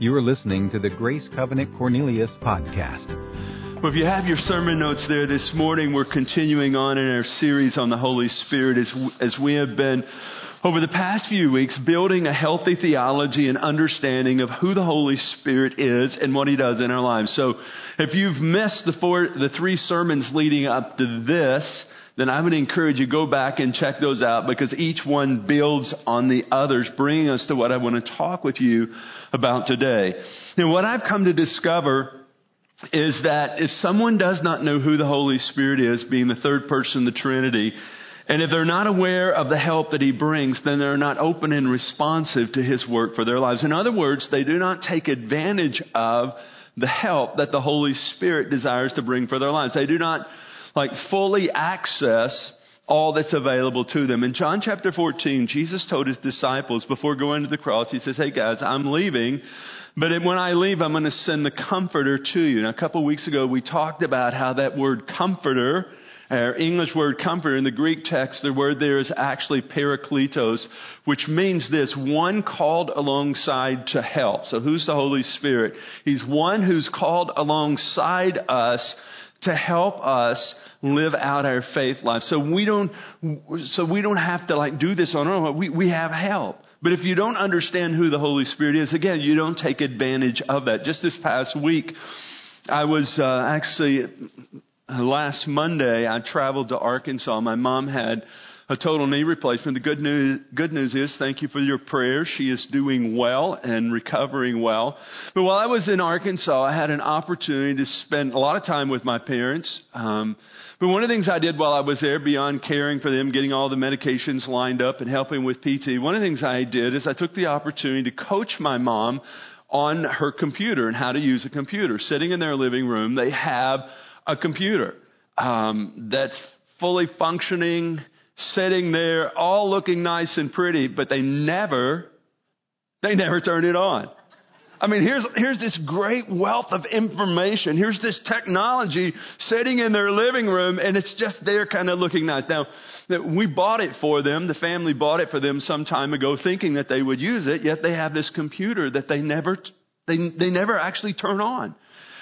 You are listening to the Grace Covenant Cornelius podcast. Well, if you have your sermon notes there this morning, we're continuing on in our series on the Holy Spirit as, as we have been over the past few weeks building a healthy theology and understanding of who the Holy Spirit is and what He does in our lives. So if you've missed the four, the three sermons leading up to this, then I would encourage you go back and check those out because each one builds on the others, bringing us to what I want to talk with you about today. And what I've come to discover is that if someone does not know who the Holy Spirit is, being the third person of the Trinity, and if they're not aware of the help that He brings, then they're not open and responsive to His work for their lives. In other words, they do not take advantage of the help that the Holy Spirit desires to bring for their lives. They do not like fully access all that's available to them. In John chapter 14, Jesus told his disciples before going to the cross, he says, Hey guys, I'm leaving, but when I leave, I'm going to send the comforter to you. Now, a couple of weeks ago, we talked about how that word comforter, our English word comforter in the Greek text, the word there is actually parakletos, which means this, one called alongside to help. So who's the Holy Spirit? He's one who's called alongside us to help us live out our faith life. So we don't, so we don't have to like do this on our own. We, we have help. But if you don't understand who the Holy Spirit is, again, you don't take advantage of that. Just this past week, I was uh, actually last Monday. I traveled to Arkansas. My mom had a total knee replacement. The good news, good news is, thank you for your prayers. She is doing well and recovering well. But while I was in Arkansas, I had an opportunity to spend a lot of time with my parents. Um, but one of the things I did while I was there, beyond caring for them, getting all the medications lined up and helping with PT, one of the things I did is I took the opportunity to coach my mom on her computer and how to use a computer. Sitting in their living room, they have a computer um, that's fully functioning sitting there, all looking nice and pretty, but they never, they never turn it on. I mean, here's, here's this great wealth of information. Here's this technology sitting in their living room, and it's just there kind of looking nice. Now, we bought it for them. The family bought it for them some time ago, thinking that they would use it, yet they have this computer that they never, they, they never actually turn on.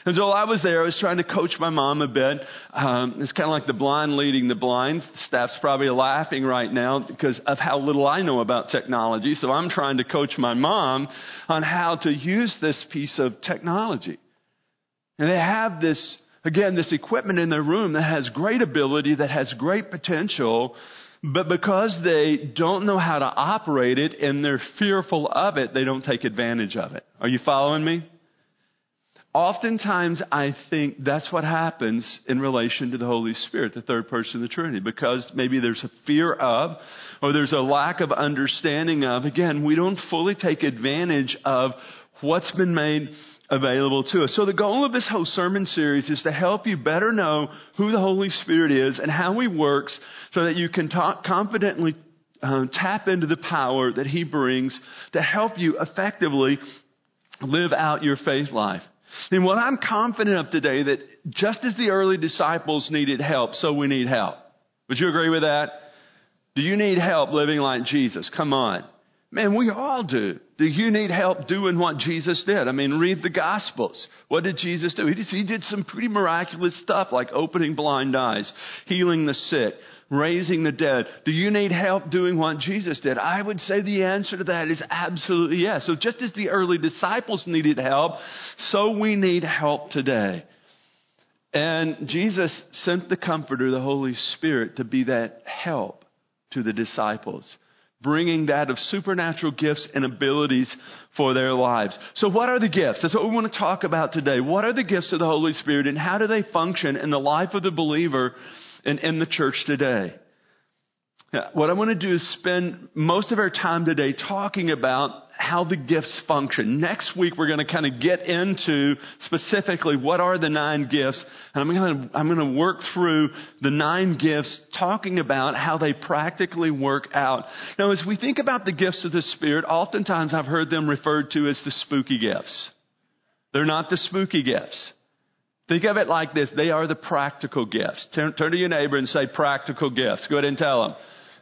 And so I was there. I was trying to coach my mom a bit. Um, it's kind of like the blind leading the blind. Staff's probably laughing right now because of how little I know about technology. So I'm trying to coach my mom on how to use this piece of technology. And they have this, again, this equipment in their room that has great ability, that has great potential, but because they don't know how to operate it and they're fearful of it, they don't take advantage of it. Are you following me? Oftentimes, I think that's what happens in relation to the Holy Spirit, the third person of the Trinity, because maybe there's a fear of, or there's a lack of understanding of. Again, we don't fully take advantage of what's been made available to us. So the goal of this whole sermon series is to help you better know who the Holy Spirit is and how He works so that you can talk confidently uh, tap into the power that He brings to help you effectively live out your faith life. And what I'm confident of today that just as the early disciples needed help, so we need help. Would you agree with that? Do you need help living like Jesus? Come on. Man, we all do. Do you need help doing what Jesus did? I mean, read the Gospels. What did Jesus do? He he did some pretty miraculous stuff like opening blind eyes, healing the sick, raising the dead. Do you need help doing what Jesus did? I would say the answer to that is absolutely yes. So just as the early disciples needed help, so we need help today. And Jesus sent the Comforter, the Holy Spirit, to be that help to the disciples bringing that of supernatural gifts and abilities for their lives. So what are the gifts? That's what we want to talk about today. What are the gifts of the Holy Spirit and how do they function in the life of the believer and in the church today? What I want to do is spend most of our time today talking about how the gifts function. Next week, we're going to kind of get into specifically what are the nine gifts. And I'm going to, I'm going to work through the nine gifts, talking about how they practically work out. Now, as we think about the gifts of the Spirit, oftentimes I've heard them referred to as the spooky gifts. They're not the spooky gifts. Think of it like this. They are the practical gifts. Turn, turn to your neighbor and say practical gifts. Go ahead and tell them.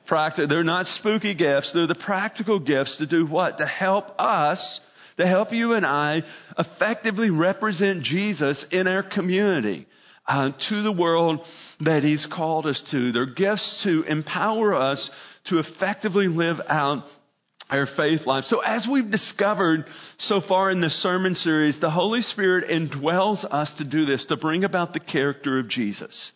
Practi- they're not spooky gifts. They're the practical gifts to do what? To help us to help you and I effectively represent Jesus in our community. Uh, to the world that He's called us to. They're gifts to empower us to effectively live out our faith life. So, as we've discovered so far in this sermon series, the Holy Spirit indwells us to do this, to bring about the character of Jesus.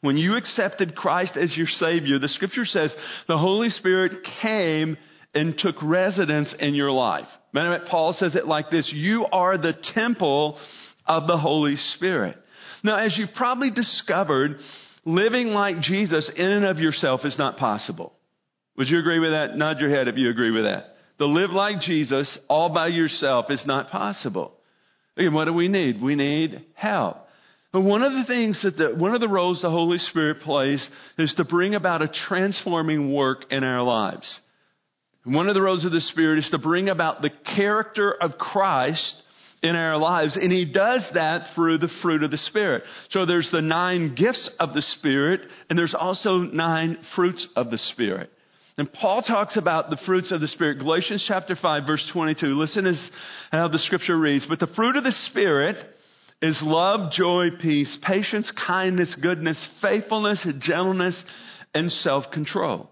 When you accepted Christ as your Savior, the scripture says the Holy Spirit came and took residence in your life. Paul says it like this You are the temple of the Holy Spirit. Now, as you've probably discovered, living like Jesus in and of yourself is not possible. Would you agree with that? Nod your head if you agree with that. To live like Jesus all by yourself is not possible. Again, what do we need? We need help. But one of the things that the, one of the roles the Holy Spirit plays is to bring about a transforming work in our lives. One of the roles of the Spirit is to bring about the character of Christ in our lives. And He does that through the fruit of the Spirit. So there's the nine gifts of the Spirit, and there's also nine fruits of the Spirit. And Paul talks about the fruits of the Spirit. Galatians chapter 5, verse 22. Listen as how the scripture reads. But the fruit of the Spirit is love, joy, peace, patience, kindness, goodness, faithfulness, gentleness, and self-control.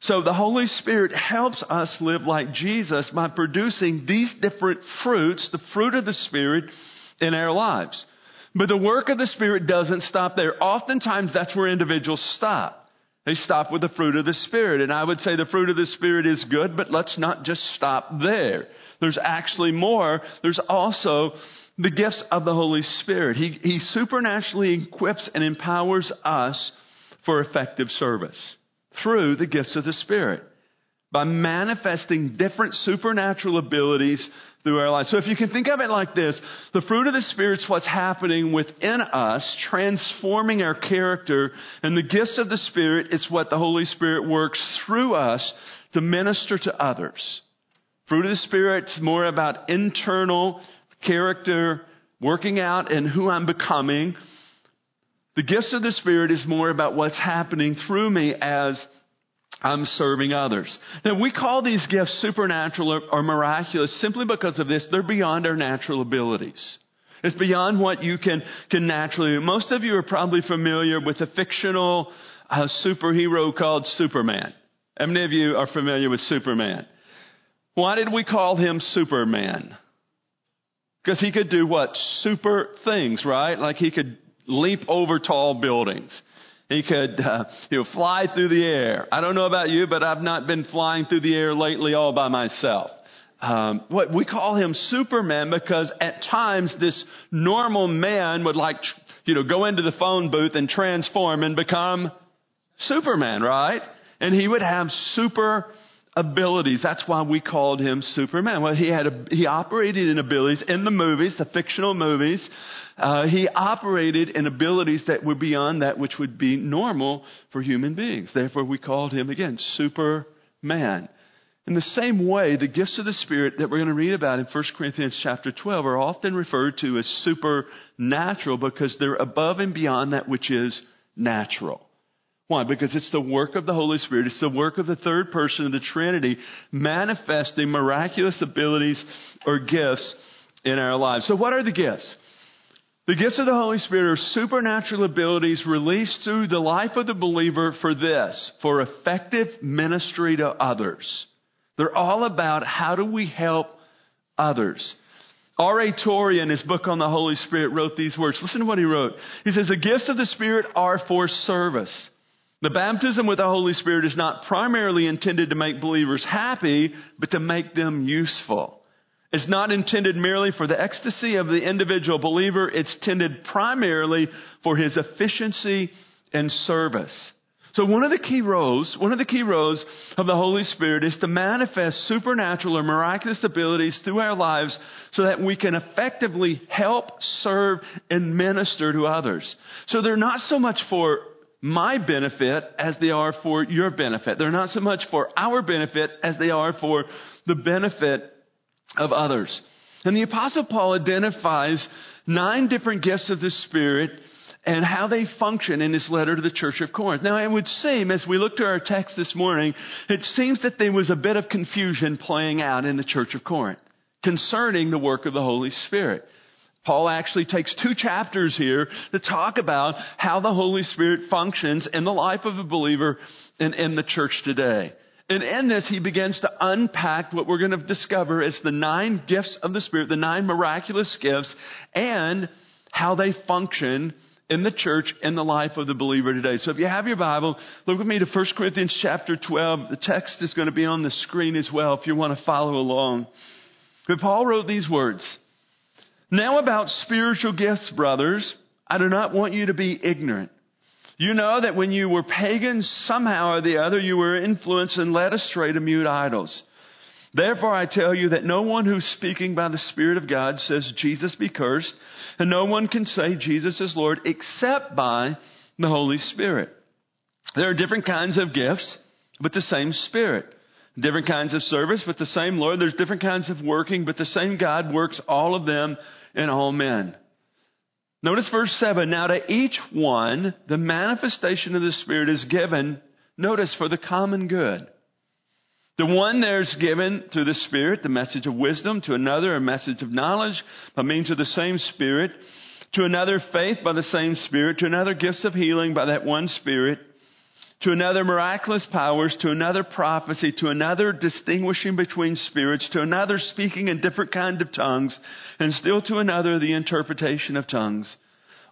So the Holy Spirit helps us live like Jesus by producing these different fruits, the fruit of the Spirit in our lives. But the work of the Spirit doesn't stop there. Oftentimes that's where individuals stop. They stop with the fruit of the Spirit. And I would say the fruit of the Spirit is good, but let's not just stop there. There's actually more. There's also the gifts of the Holy Spirit. He, he supernaturally equips and empowers us for effective service through the gifts of the Spirit by manifesting different supernatural abilities through our lives. So if you can think of it like this, the fruit of the Spirit is what's happening within us, transforming our character, and the gifts of the Spirit is what the Holy Spirit works through us to minister to others. Fruit of the Spirit is more about internal character, working out and who I'm becoming. The gifts of the Spirit is more about what's happening through me as I'm serving others. Now, we call these gifts supernatural or, or, miraculous simply because of this. They're beyond our natural abilities. It's beyond what you can, can naturally do. Most of you are probably familiar with a fictional uh, superhero called Superman. How many of you are familiar with Superman? Why did we call him Superman? Because he could do what? Super things, right? Like he could leap over tall buildings. He could uh, you know, fly through the air. I don't know about you, but I've not been flying through the air lately all by myself. Um, what we call him Superman because at times this normal man would like, you know, go into the phone booth and transform and become Superman, right? And he would have super abilities. That's why we called him Superman. Well, he had a, he operated in abilities in the movies, the fictional movies. Uh, he operated in abilities that were beyond that which would be normal for human beings. Therefore, we called him again Superman. In the same way, the gifts of the Spirit that we're going to read about in 1 Corinthians chapter 12 are often referred to as supernatural because they're above and beyond that which is natural. Why? Because it's the work of the Holy Spirit. It's the work of the third person of the Trinity manifesting miraculous abilities or gifts in our lives. So what are the gifts? The gifts of the Holy Spirit are supernatural abilities released through the life of the believer for this, for effective ministry to others. They're all about how do we help others. R.A. Torrey, in his book on the Holy Spirit, wrote these words. Listen to what he wrote. He says, The gifts of the Spirit are for service. The baptism with the Holy Spirit is not primarily intended to make believers happy, but to make them useful. It's not intended merely for the ecstasy of the individual believer, it's intended primarily for his efficiency and service. So one of the key roles, one of the key roles of the Holy Spirit is to manifest supernatural or miraculous abilities through our lives so that we can effectively help, serve, and minister to others. So they're not so much for my benefit as they are for your benefit. They're not so much for our benefit as they are for the benefit of others. And the Apostle Paul identifies nine different gifts of the Spirit and how they function in his letter to the church of Corinth. Now, it would seem, as we look to our text this morning, it seems that there was a bit of confusion playing out in the church of Corinth. concerning the work of the Holy Spirit. Paul actually takes two chapters here to talk about how the Holy Spirit functions in the life of a believer and in the church today. And in this, he begins to unpack what we're going to discover as the nine gifts of the Spirit, the nine miraculous gifts, and how they function in the church in the life of the believer today. So if you have your Bible, look with me to 1 Corinthians chapter 12. The text is going to be on the screen as well if you want to follow along. But Paul wrote these words. Now about spiritual gifts, brothers, I do not want you to be ignorant. You know that when you were pagans, somehow or the other, you were influenced and led astray to mute idols. Therefore, I tell you that no one who's speaking by the Spirit of God says, Jesus be cursed, and no one can say Jesus is Lord except by the Holy Spirit. There are different kinds of gifts, but the same Spirit. Different kinds of service, but the same Lord. There's different kinds of working, but the same God works all of them in all men. Notice verse 7. Now to each one, the manifestation of the Spirit is given, notice, for the common good. The one there's given through the Spirit the message of wisdom, to another a message of knowledge by means of the same Spirit, to another faith by the same Spirit, to another gifts of healing by that one Spirit, to another miraculous powers, to another prophecy, to another distinguishing between spirits, to another speaking in different kind of tongues, and still to another the interpretation of tongues.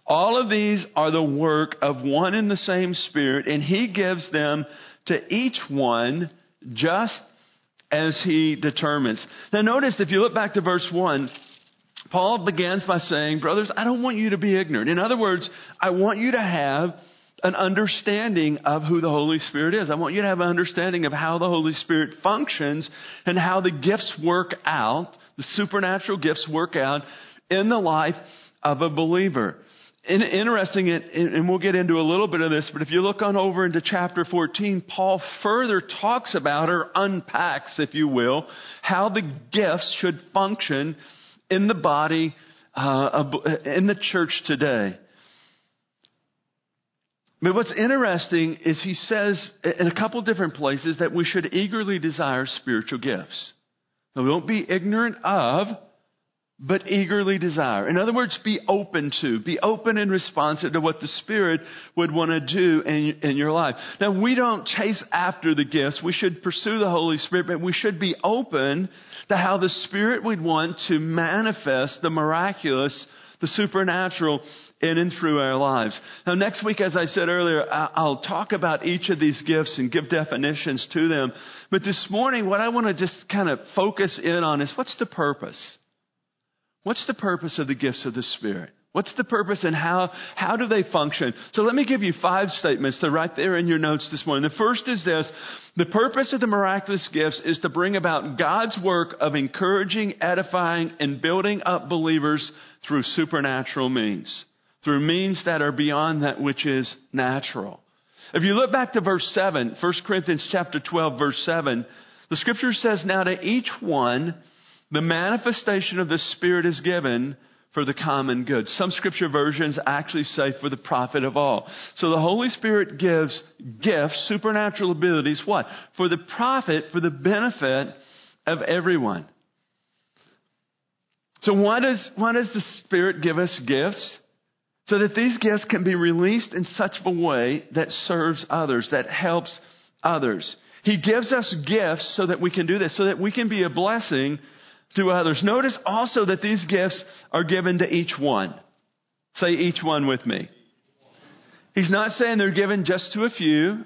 All of these are the work of one and the same Spirit, and He gives them to each one just as He determines. Now notice, if you look back to verse 1, Paul begins by saying, Brothers, I don't want you to be ignorant. In other words, I want you to have an understanding of who the Holy Spirit is. I want you to have an understanding of how the Holy Spirit functions and how the gifts work out, the supernatural gifts work out in the life of a believer. And interesting, and we'll get into a little bit of this, but if you look on over into chapter 14, Paul further talks about or unpacks, if you will, how the gifts should function in the body, uh, in the church today. But what's interesting is he says in a couple different places that we should eagerly desire spiritual gifts. Now, we won't be ignorant of, but eagerly desire. In other words, be open to, be open and responsive to what the Spirit would want to do in, in your life. Now, we don't chase after the gifts. We should pursue the Holy Spirit, but we should be open to how the Spirit would want to manifest the miraculous, the supernatural in and through our lives. Now, next week, as I said earlier, I'll talk about each of these gifts and give definitions to them. But this morning, what I want to just kind of focus in on is what's the purpose? What's the purpose of the gifts of the Spirit? What's the purpose and how, how do they function? So let me give you five statements. They're right there in your notes this morning. The first is this. The purpose of the miraculous gifts is to bring about God's work of encouraging, edifying, and building up believers through supernatural means through means that are beyond that which is natural. If you look back to verse 7, 1 Corinthians chapter 12 verse 7, the scripture says, Now to each one, the manifestation of the Spirit is given for the common good. Some scripture versions actually say for the profit of all. So the Holy Spirit gives gifts, supernatural abilities, what? For the profit, for the benefit of everyone. So why does, why does the Spirit give us gifts? so that these gifts can be released in such a way that serves others, that helps others. He gives us gifts so that we can do this, so that we can be a blessing to others. Notice also that these gifts are given to each one. Say each one with me. He's not saying they're given just to a few.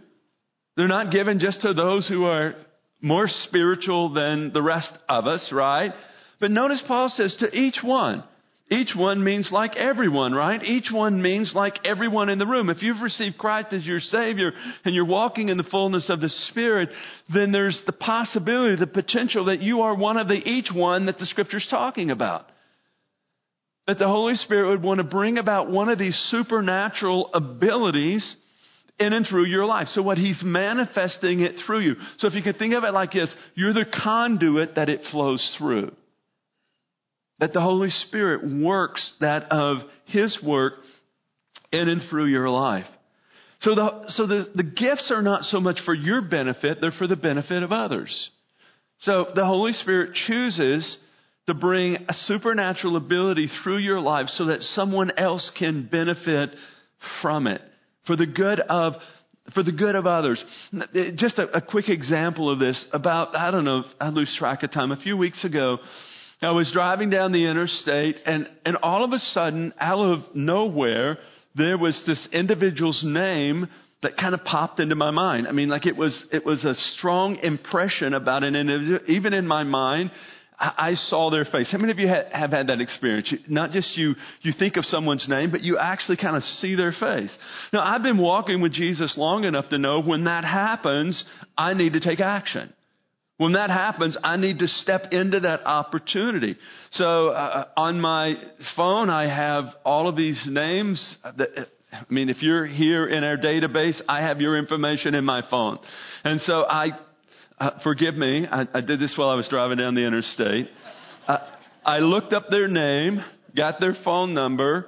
They're not given just to those who are more spiritual than the rest of us, right? But notice Paul says to each one. Each one means like everyone, right? Each one means like everyone in the room. If you've received Christ as your Savior and you're walking in the fullness of the Spirit, then there's the possibility, the potential that you are one of the each one that the Scripture's talking about. That the Holy Spirit would want to bring about one of these supernatural abilities in and through your life. So what He's manifesting it through you. So if you can think of it like this, you're the conduit that it flows through that the Holy Spirit works that of His work in and through your life. So, the, so the, the gifts are not so much for your benefit, they're for the benefit of others. So the Holy Spirit chooses to bring a supernatural ability through your life so that someone else can benefit from it for the good of for the good of others. Just a, a quick example of this about I don't know, I lose track of time. A few weeks ago, I was driving down the interstate and and all of a sudden out of nowhere there was this individual's name that kind of popped into my mind. I mean, like it was, it was a strong impression about an individual, even in my mind. I, I saw their face. How many of you have had that experience? You, Not just you, you think of someone's name, but you actually kind of see their face. Now, I've been walking with Jesus long enough to know when that happens, I need to take action. When that happens, I need to step into that opportunity. So uh, on my phone, I have all of these names. That, I mean, if you're here in our database, I have your information in my phone. And so I, uh, forgive me, I, I, did this while I was driving down the interstate. Uh, I looked up their name, got their phone number,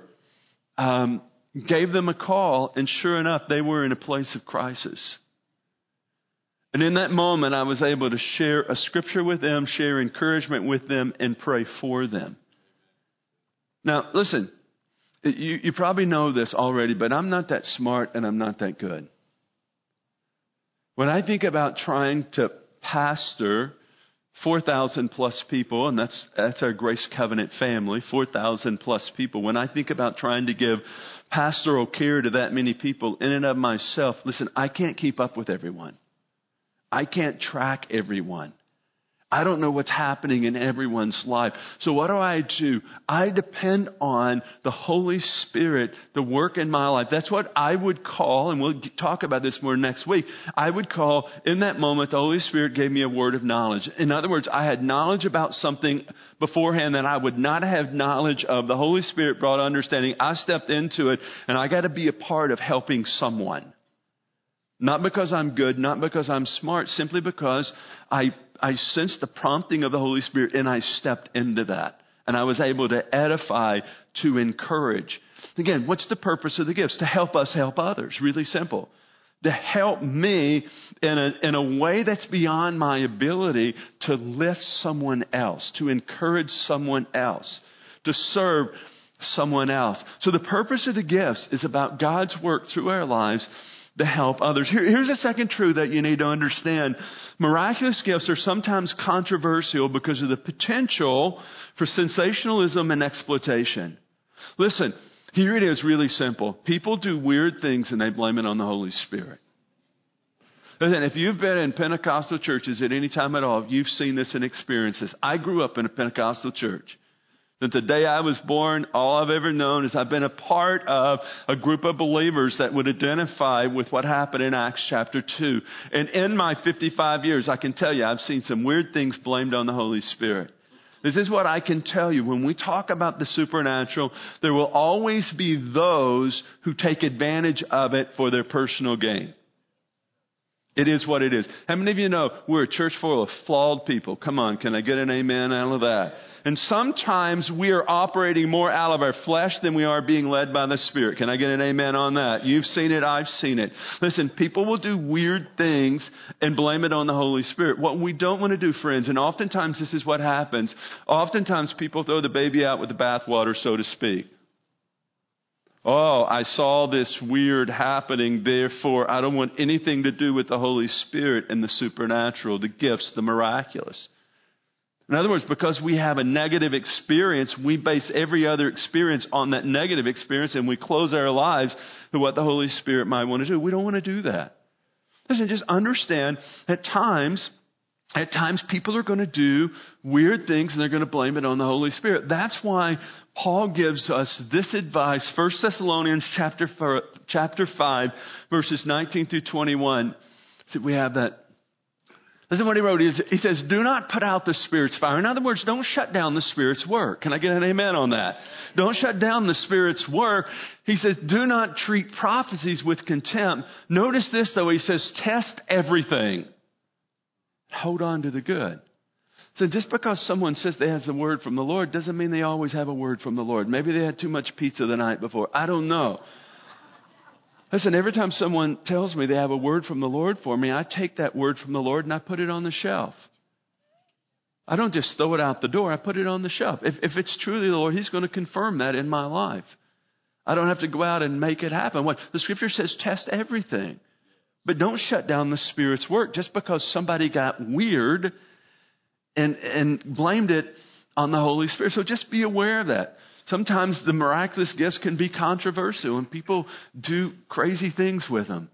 um, gave them a call, and sure enough, they were in a place of crisis. And in that moment, I was able to share a scripture with them, share encouragement with them, and pray for them. Now, listen, you, you probably know this already, but I'm not that smart and I'm not that good. When I think about trying to pastor 4,000 plus people, and that's, that's our Grace Covenant family, 4,000 plus people. When I think about trying to give pastoral care to that many people in and of myself, listen, I can't keep up with everyone. I can't track everyone. I don't know what's happening in everyone's life. So what do I do? I depend on the Holy Spirit to work in my life. That's what I would call, and we'll talk about this more next week. I would call, in that moment, the Holy Spirit gave me a word of knowledge. In other words, I had knowledge about something beforehand that I would not have knowledge of. The Holy Spirit brought understanding. I stepped into it, and I got to be a part of helping someone. Not because I'm good, not because I'm smart, simply because I, I sensed the prompting of the Holy Spirit and I stepped into that. And I was able to edify, to encourage. Again, what's the purpose of the gifts? To help us help others. Really simple. To help me in a, in a way that's beyond my ability to lift someone else, to encourage someone else, to serve someone else. So the purpose of the gifts is about God's work through our lives to help others. Here, here's a second truth that you need to understand. Miraculous gifts are sometimes controversial because of the potential for sensationalism and exploitation. Listen, here it is really simple. People do weird things and they blame it on the Holy Spirit. Listen, if you've been in Pentecostal churches at any time at all, you've seen this and experienced this. I grew up in a Pentecostal church. Since the day I was born, all I've ever known is I've been a part of a group of believers that would identify with what happened in Acts chapter 2. And in my 55 years, I can tell you, I've seen some weird things blamed on the Holy Spirit. This is what I can tell you. When we talk about the supernatural, there will always be those who take advantage of it for their personal gain. It is what it is. How many of you know we're a church full of flawed people? Come on, can I get an amen out of that? And sometimes we are operating more out of our flesh than we are being led by the Spirit. Can I get an amen on that? You've seen it, I've seen it. Listen, people will do weird things and blame it on the Holy Spirit. What we don't want to do, friends, and oftentimes this is what happens, oftentimes people throw the baby out with the bathwater, so to speak. Oh, I saw this weird happening, therefore I don't want anything to do with the Holy Spirit and the supernatural, the gifts, the miraculous. In other words, because we have a negative experience, we base every other experience on that negative experience and we close our lives to what the Holy Spirit might want to do. We don't want to do that. Listen, just understand at times, at times people are going to do weird things and they're going to blame it on the Holy Spirit. That's why Paul gives us this advice, 1 Thessalonians chapter 4, chapter 5, verses 19 through 21. So we have that Listen what he wrote. He says, Do not put out the Spirit's fire. In other words, don't shut down the Spirit's work. Can I get an amen on that? Don't shut down the Spirit's work. He says, Do not treat prophecies with contempt. Notice this, though. He says, Test everything. Hold on to the good. So just because someone says they have a word from the Lord doesn't mean they always have a word from the Lord. Maybe they had too much pizza the night before. I don't know. Listen, every time someone tells me they have a word from the Lord for me, I take that word from the Lord and I put it on the shelf. I don't just throw it out the door, I put it on the shelf. If, if it's truly the Lord, He's going to confirm that in my life. I don't have to go out and make it happen. What the scripture says, test everything. But don't shut down the Spirit's work just because somebody got weird and, and blamed it on the Holy Spirit. So just be aware of that. Sometimes the miraculous gifts can be controversial and people do crazy things with them.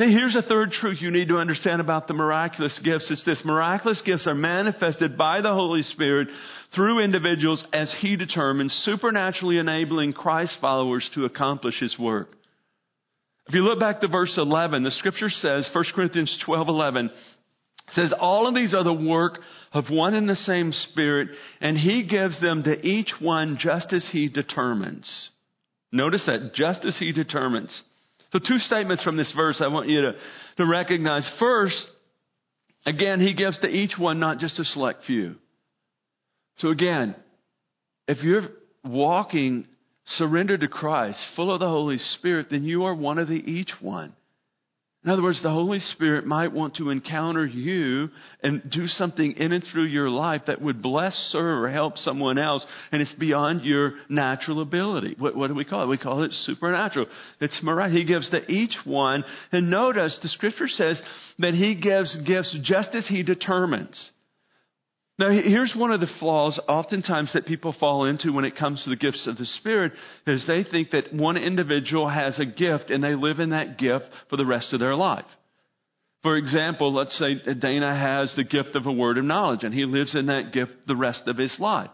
Now, here's a third truth you need to understand about the miraculous gifts. It's this miraculous gifts are manifested by the Holy Spirit through individuals as He determines, supernaturally enabling Christ followers to accomplish His work. If you look back to verse 11, the scripture says, 1 Corinthians 12 11, says, All of these are the work of one and the same Spirit, and He gives them to each one just as He determines. Notice that, just as He determines. So, two statements from this verse I want you to, to recognize. First, again, he gives to each one, not just a select few. So, again, if you're walking surrendered to Christ, full of the Holy Spirit, then you are one of the each one. In other words, the Holy Spirit might want to encounter you and do something in and through your life that would bless, serve, or help someone else, and it's beyond your natural ability. What, what do we call it? We call it supernatural. It's miraculous. He gives to each one. And notice the scripture says that He gives gifts just as He determines. Now, here's one of the flaws oftentimes that people fall into when it comes to the gifts of the Spirit is they think that one individual has a gift and they live in that gift for the rest of their life. For example, let's say Dana has the gift of a word of knowledge and he lives in that gift the rest of his life.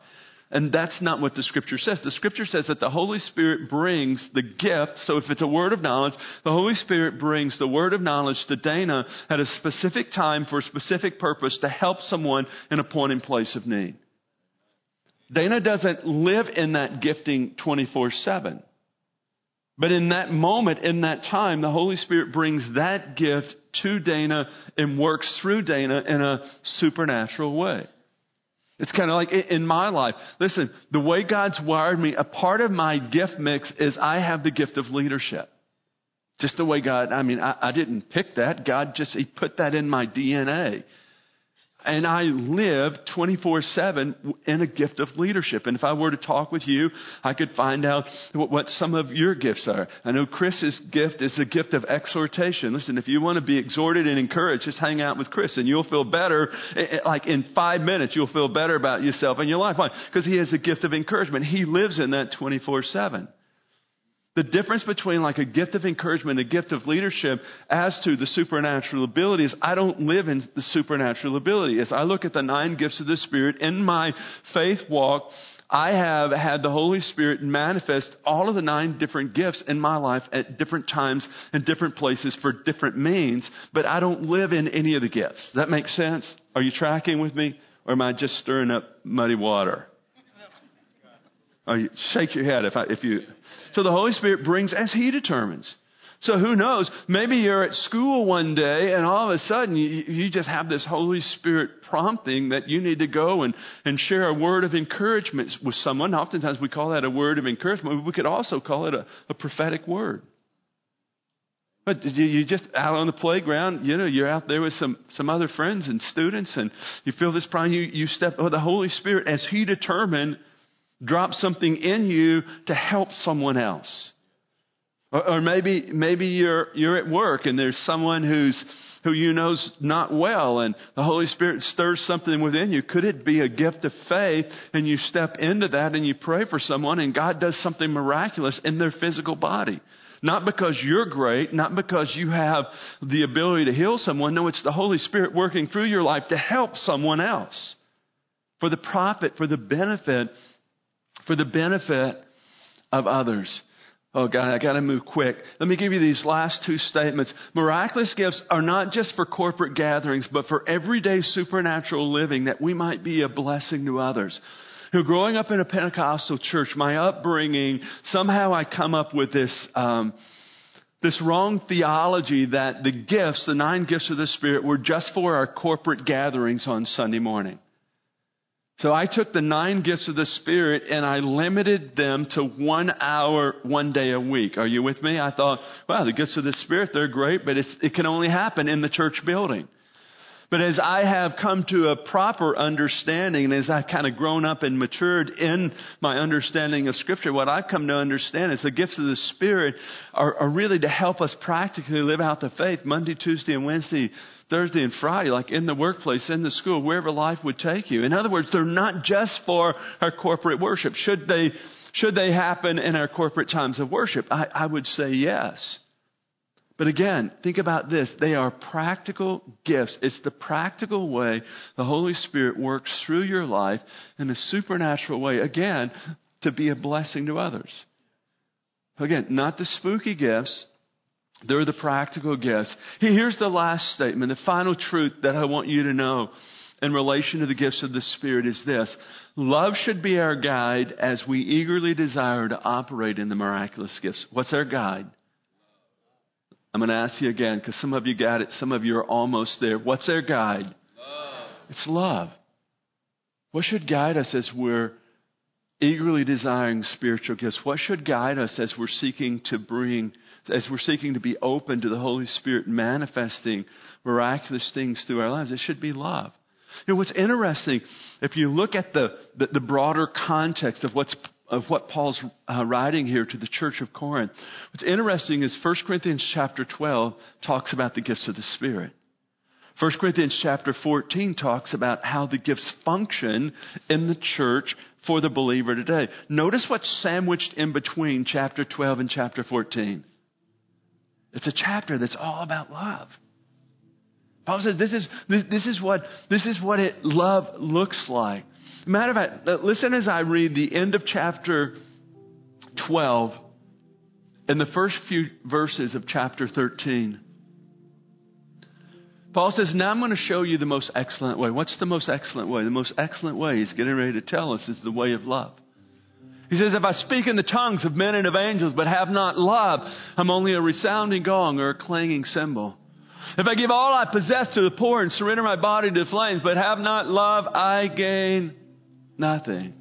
And that's not what the scripture says. The scripture says that the Holy Spirit brings the gift. So if it's a word of knowledge, the Holy Spirit brings the word of knowledge to Dana at a specific time for a specific purpose to help someone in a point and place of need. Dana doesn't live in that gifting 24 7. But in that moment, in that time, the Holy Spirit brings that gift to Dana and works through Dana in a supernatural way. It's kind of like in my life. Listen, the way God's wired me, a part of my gift mix is I have the gift of leadership. Just the way God, I mean, I, I didn't pick that. God just, He put that in my DNA. And I live 24 7 in a gift of leadership. And if I were to talk with you, I could find out what, some of your gifts are. I know Chris's gift is a gift of exhortation. Listen, if you want to be exhorted and encouraged, just hang out with Chris and you'll feel better. Eh, eh, like in five minutes, you'll feel better about yourself and your life. Why? Because he has a gift of encouragement. He lives in that 24 7. The difference between like a gift of encouragement a gift of leadership as to the supernatural ability is I don't live in the supernatural ability. As I look at the nine gifts of the Spirit in my faith walk, I have had the Holy Spirit manifest all of the nine different gifts in my life at different times and different places for different means, but I don't live in any of the gifts. Does that make sense? Are you tracking with me? Or am I just stirring up muddy water? Are you, shake your head if, I, if you. So the Holy Spirit brings as He determines. So who knows? Maybe you're at school one day and all of a sudden you, you just have this Holy Spirit prompting that you need to go and, and share a word of encouragement with someone. Oftentimes we call that a word of encouragement. We could also call it a, a prophetic word. But you, you just out on the playground, you know, you're out there with some, some other friends and students and you feel this prime, you, you step, oh, the Holy Spirit, as He determined, drop something in you to help someone else. Or, or, maybe, maybe you're, you're at work and there's someone who's, who you know's not well and the Holy Spirit stirs something within you. Could it be a gift of faith and you step into that and you pray for someone and God does something miraculous in their physical body? Not because you're great, not because you have the ability to heal someone. No, it's the Holy Spirit working through your life to help someone else for the profit, for the benefit for the benefit of others. Oh, God, I got to move quick. Let me give you these last two statements. Miraculous gifts are not just for corporate gatherings, but for everyday supernatural living that we might be a blessing to others. Who, growing up in a Pentecostal church, my upbringing, somehow I come up with this, um, this wrong theology that the gifts, the nine gifts of the Spirit, were just for our corporate gatherings on Sunday morning. So I took the nine gifts of the Spirit and I limited them to one hour, one day a week. Are you with me? I thought, wow, the gifts of the Spirit, they're great, but it can only happen in the church building. But as I have come to a proper understanding, and as I've kind of grown up and matured in my understanding of Scripture, what I've come to understand is the gifts of the Spirit are, are really to help us practically live out the faith Monday, Tuesday, and Wednesday, Thursday, and Friday, like in the workplace, in the school, wherever life would take you. In other words, they're not just for our corporate worship. Should they, should they happen in our corporate times of worship? I, I would say yes. But again, think about this. They are practical gifts. It's the practical way the Holy Spirit works through your life in a supernatural way, again, to be a blessing to others. Again, not the spooky gifts, they're the practical gifts. Here's the last statement, the final truth that I want you to know in relation to the gifts of the Spirit is this love should be our guide as we eagerly desire to operate in the miraculous gifts. What's our guide? I'm going to ask you again because some of you got it, some of you are almost there. What's our guide? Love. It's love. What should guide us as we're eagerly desiring spiritual gifts? What should guide us as we're seeking to bring, as we're seeking to be open to the Holy Spirit manifesting miraculous things through our lives? It should be love. You know, what's interesting, if you look at the, the, the broader context of what's of what Paul's uh, writing here to the church of Corinth. What's interesting is 1 Corinthians chapter 12 talks about the gifts of the Spirit. 1 Corinthians chapter 14 talks about how the gifts function in the church for the believer today. Notice what's sandwiched in between chapter 12 and chapter 14. It's a chapter that's all about love. Paul says this is, this, this is, what, this is what it, love looks like. Matter of fact, uh, listen as I read the end of chapter 12 and the first few verses of chapter 13. Paul says, Now I'm going to show you the most excellent way. What's the most excellent way? The most excellent way he's getting ready to tell us is the way of love. He says, If I speak in the tongues of men and of angels, but have not love, I'm only a resounding gong or a clanging cymbal. If I give all I possess to the poor and surrender my body to the flames, but have not love, I gain Nothing.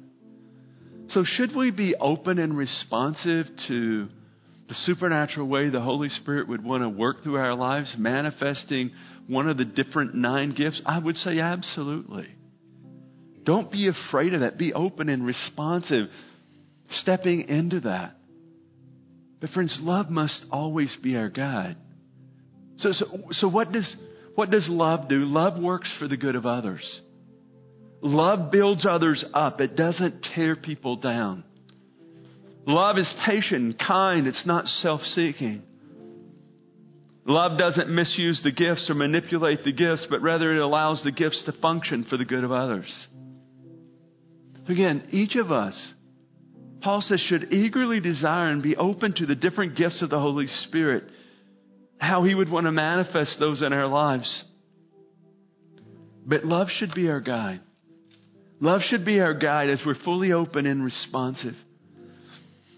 So, should we be open and responsive to the supernatural way the Holy Spirit would want to work through our lives, manifesting one of the different nine gifts? I would say absolutely. Don't be afraid of that. Be open and responsive, stepping into that. But, friends, love must always be our guide. So, so, so what, does, what does love do? Love works for the good of others. Love builds others up, it doesn't tear people down. Love is patient and kind, it's not self seeking. Love doesn't misuse the gifts or manipulate the gifts, but rather it allows the gifts to function for the good of others. Again, each of us, Paul says, should eagerly desire and be open to the different gifts of the Holy Spirit, how he would want to manifest those in our lives. But love should be our guide. Love should be our guide as we're fully open and responsive.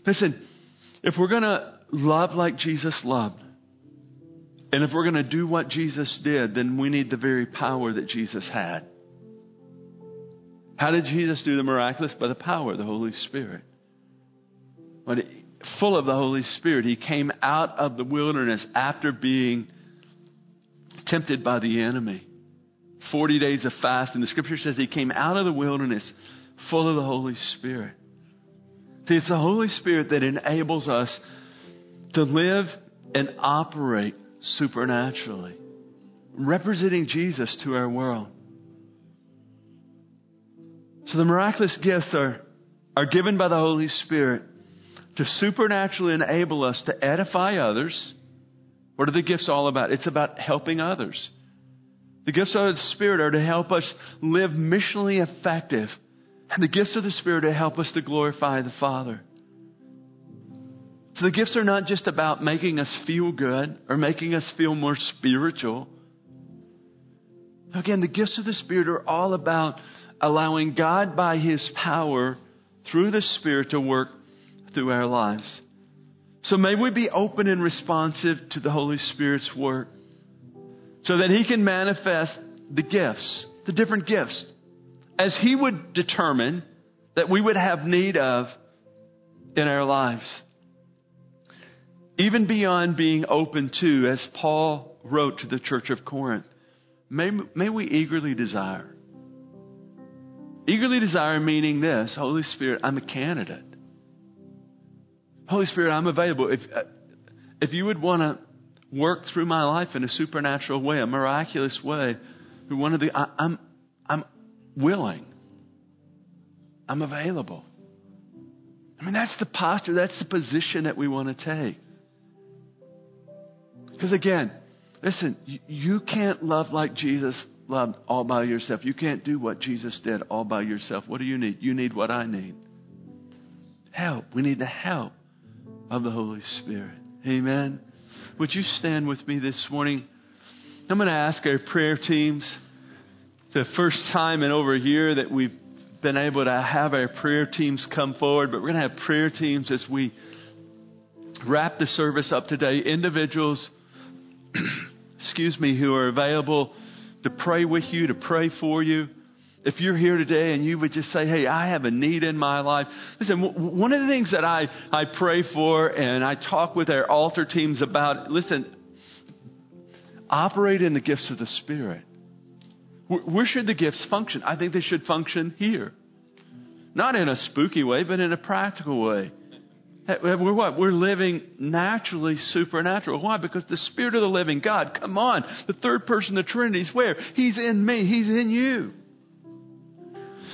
Listen, if we're going to love like Jesus loved, and if we're going to do what Jesus did, then we need the very power that Jesus had. How did Jesus do the miraculous? By the power of the Holy Spirit. But full of the Holy Spirit, he came out of the wilderness after being tempted by the enemy. 40 days of fast. And the scripture says he came out of the wilderness full of the Holy Spirit. See, it's the Holy Spirit that enables us to live and operate supernaturally, representing Jesus to our world. So the miraculous gifts are, are given by the Holy Spirit to supernaturally enable us to edify others. What are the gifts all about? It's about helping others. The gifts of the Spirit are to help us live missionally effective. And the gifts of the Spirit are to help us to glorify the Father. So the gifts are not just about making us feel good or making us feel more spiritual. Again, the gifts of the Spirit are all about allowing God by His power through the Spirit to work through our lives. So may we be open and responsive to the Holy Spirit's work so that he can manifest the gifts, the different gifts, as he would determine that we would have need of in our lives. Even beyond being open to, as Paul wrote to the church of Corinth, may, may we eagerly desire. Eagerly desire meaning this Holy Spirit, I'm a candidate. Holy Spirit, I'm available. If, uh, if you would want to work through my life in a supernatural way, a miraculous way, one of the, I, I'm, I'm willing. I'm available. I mean, that's the posture, that's the position that we want to take. Because again, listen, you, can't love like Jesus loved all by yourself. You can't do what Jesus did all by yourself. What do you need? You need what I need help. We need the help of the Holy Spirit. Amen. Would you stand with me this morning? I'm going to ask our prayer teams. The first time in over a year that we've been able to have our prayer teams come forward, but we're going to have prayer teams as we wrap the service up today. Individuals, excuse me, who are available to pray with you, to pray for you. If you're here today and you would just say, Hey, I have a need in my life. Listen, one of the things that I, I pray for and I talk with our altar teams about, listen, operate in the gifts of the Spirit. Where should the gifts function? I think they should function here. Not in a spooky way, but in a practical way. Eh, eh, we're what? We're living naturally supernatural. Why? Because the Spirit of the living God, come on, the third person of the Trinity is where? He's in me, He's in you.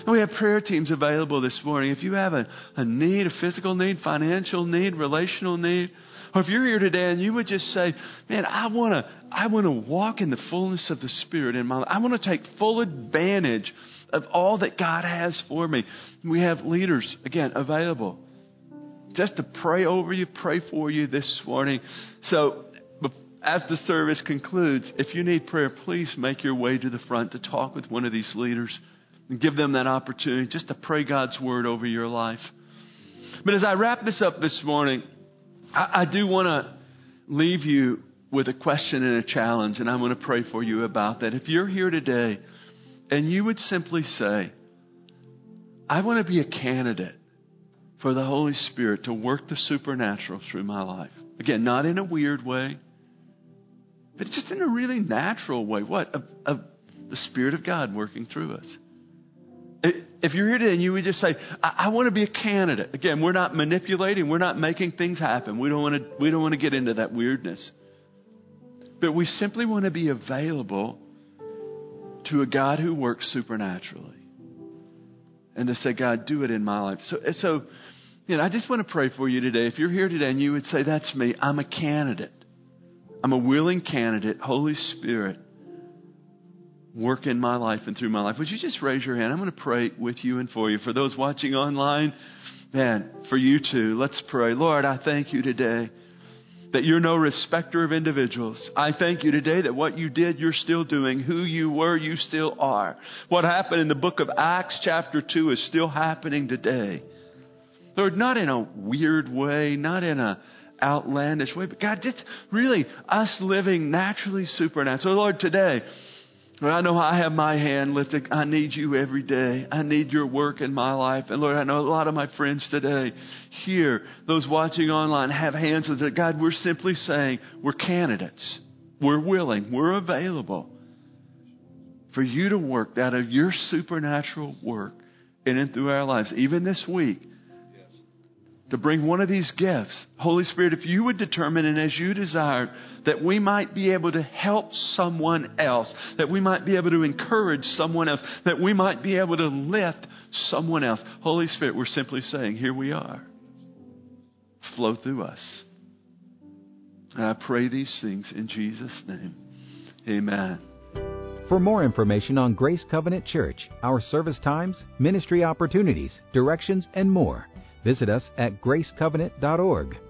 And we have prayer teams available this morning. If you have a, a need, a physical need, financial need, relational need, or if you're here today and you would just say, man, I want to, I want to walk in the fullness of the Spirit in my life. I want to take full advantage of all that God has for me. We have leaders, again, available just to pray over you, pray for you this morning. So, as the service concludes, if you need prayer, please make your way to the front to talk with one of these leaders and give them that opportunity just to pray God's word over your life. But as I wrap this up this morning, I, I do want to leave you with a question and a challenge, and I'm going to pray for you about that. If you're here today and you would simply say, I want to be a candidate for the Holy Spirit to work the supernatural through my life. Again, not in a weird way, but just in a really natural way. What? Of, of the Spirit of God working through us. If you're here today and you would just say, I, I want to be a candidate. Again, we're not manipulating. We're not making things happen. We don't want to, we don't want to get into that weirdness. But we simply want to be available to a God who works supernaturally. And to say, God, do it in my life. So, so you know, I just want to pray for you today. If you're here today and you would say, That's me, I'm a candidate. I'm a willing candidate. Holy Spirit, work in my life and through my life. Would you just raise your hand? I'm going to pray with you and for you. For those watching online, man, for you too, let's pray. Lord, I thank you today that you're no respecter of individuals. I thank you today that what you did, you're still doing. Who you were, you still are. What happened in the book of Acts, chapter 2, is still happening today. Lord, not in a weird way, not in a outlandish way, but God, just really us living naturally supernatural. So Lord, today, Lord, I know I have my hand lifted. I need you every day. I need your work in my life. And Lord, I know a lot of my friends today here, those watching online, have hands lifted. God, we're simply saying we're candidates. We're willing. We're available for you to work out of your supernatural work in and through our lives, even this week to bring one of these gifts. Holy Spirit, if you would determine and as you desire that we might be able to help someone else, that we might be able to encourage someone else, that we might be able to lift someone else. Holy Spirit, we're simply saying, here we are. Flow through us. And I pray these things in Jesus' name. Amen. For more information on Grace Covenant Church, our service times, ministry opportunities, directions, and more, visit us at gracecovenant.org.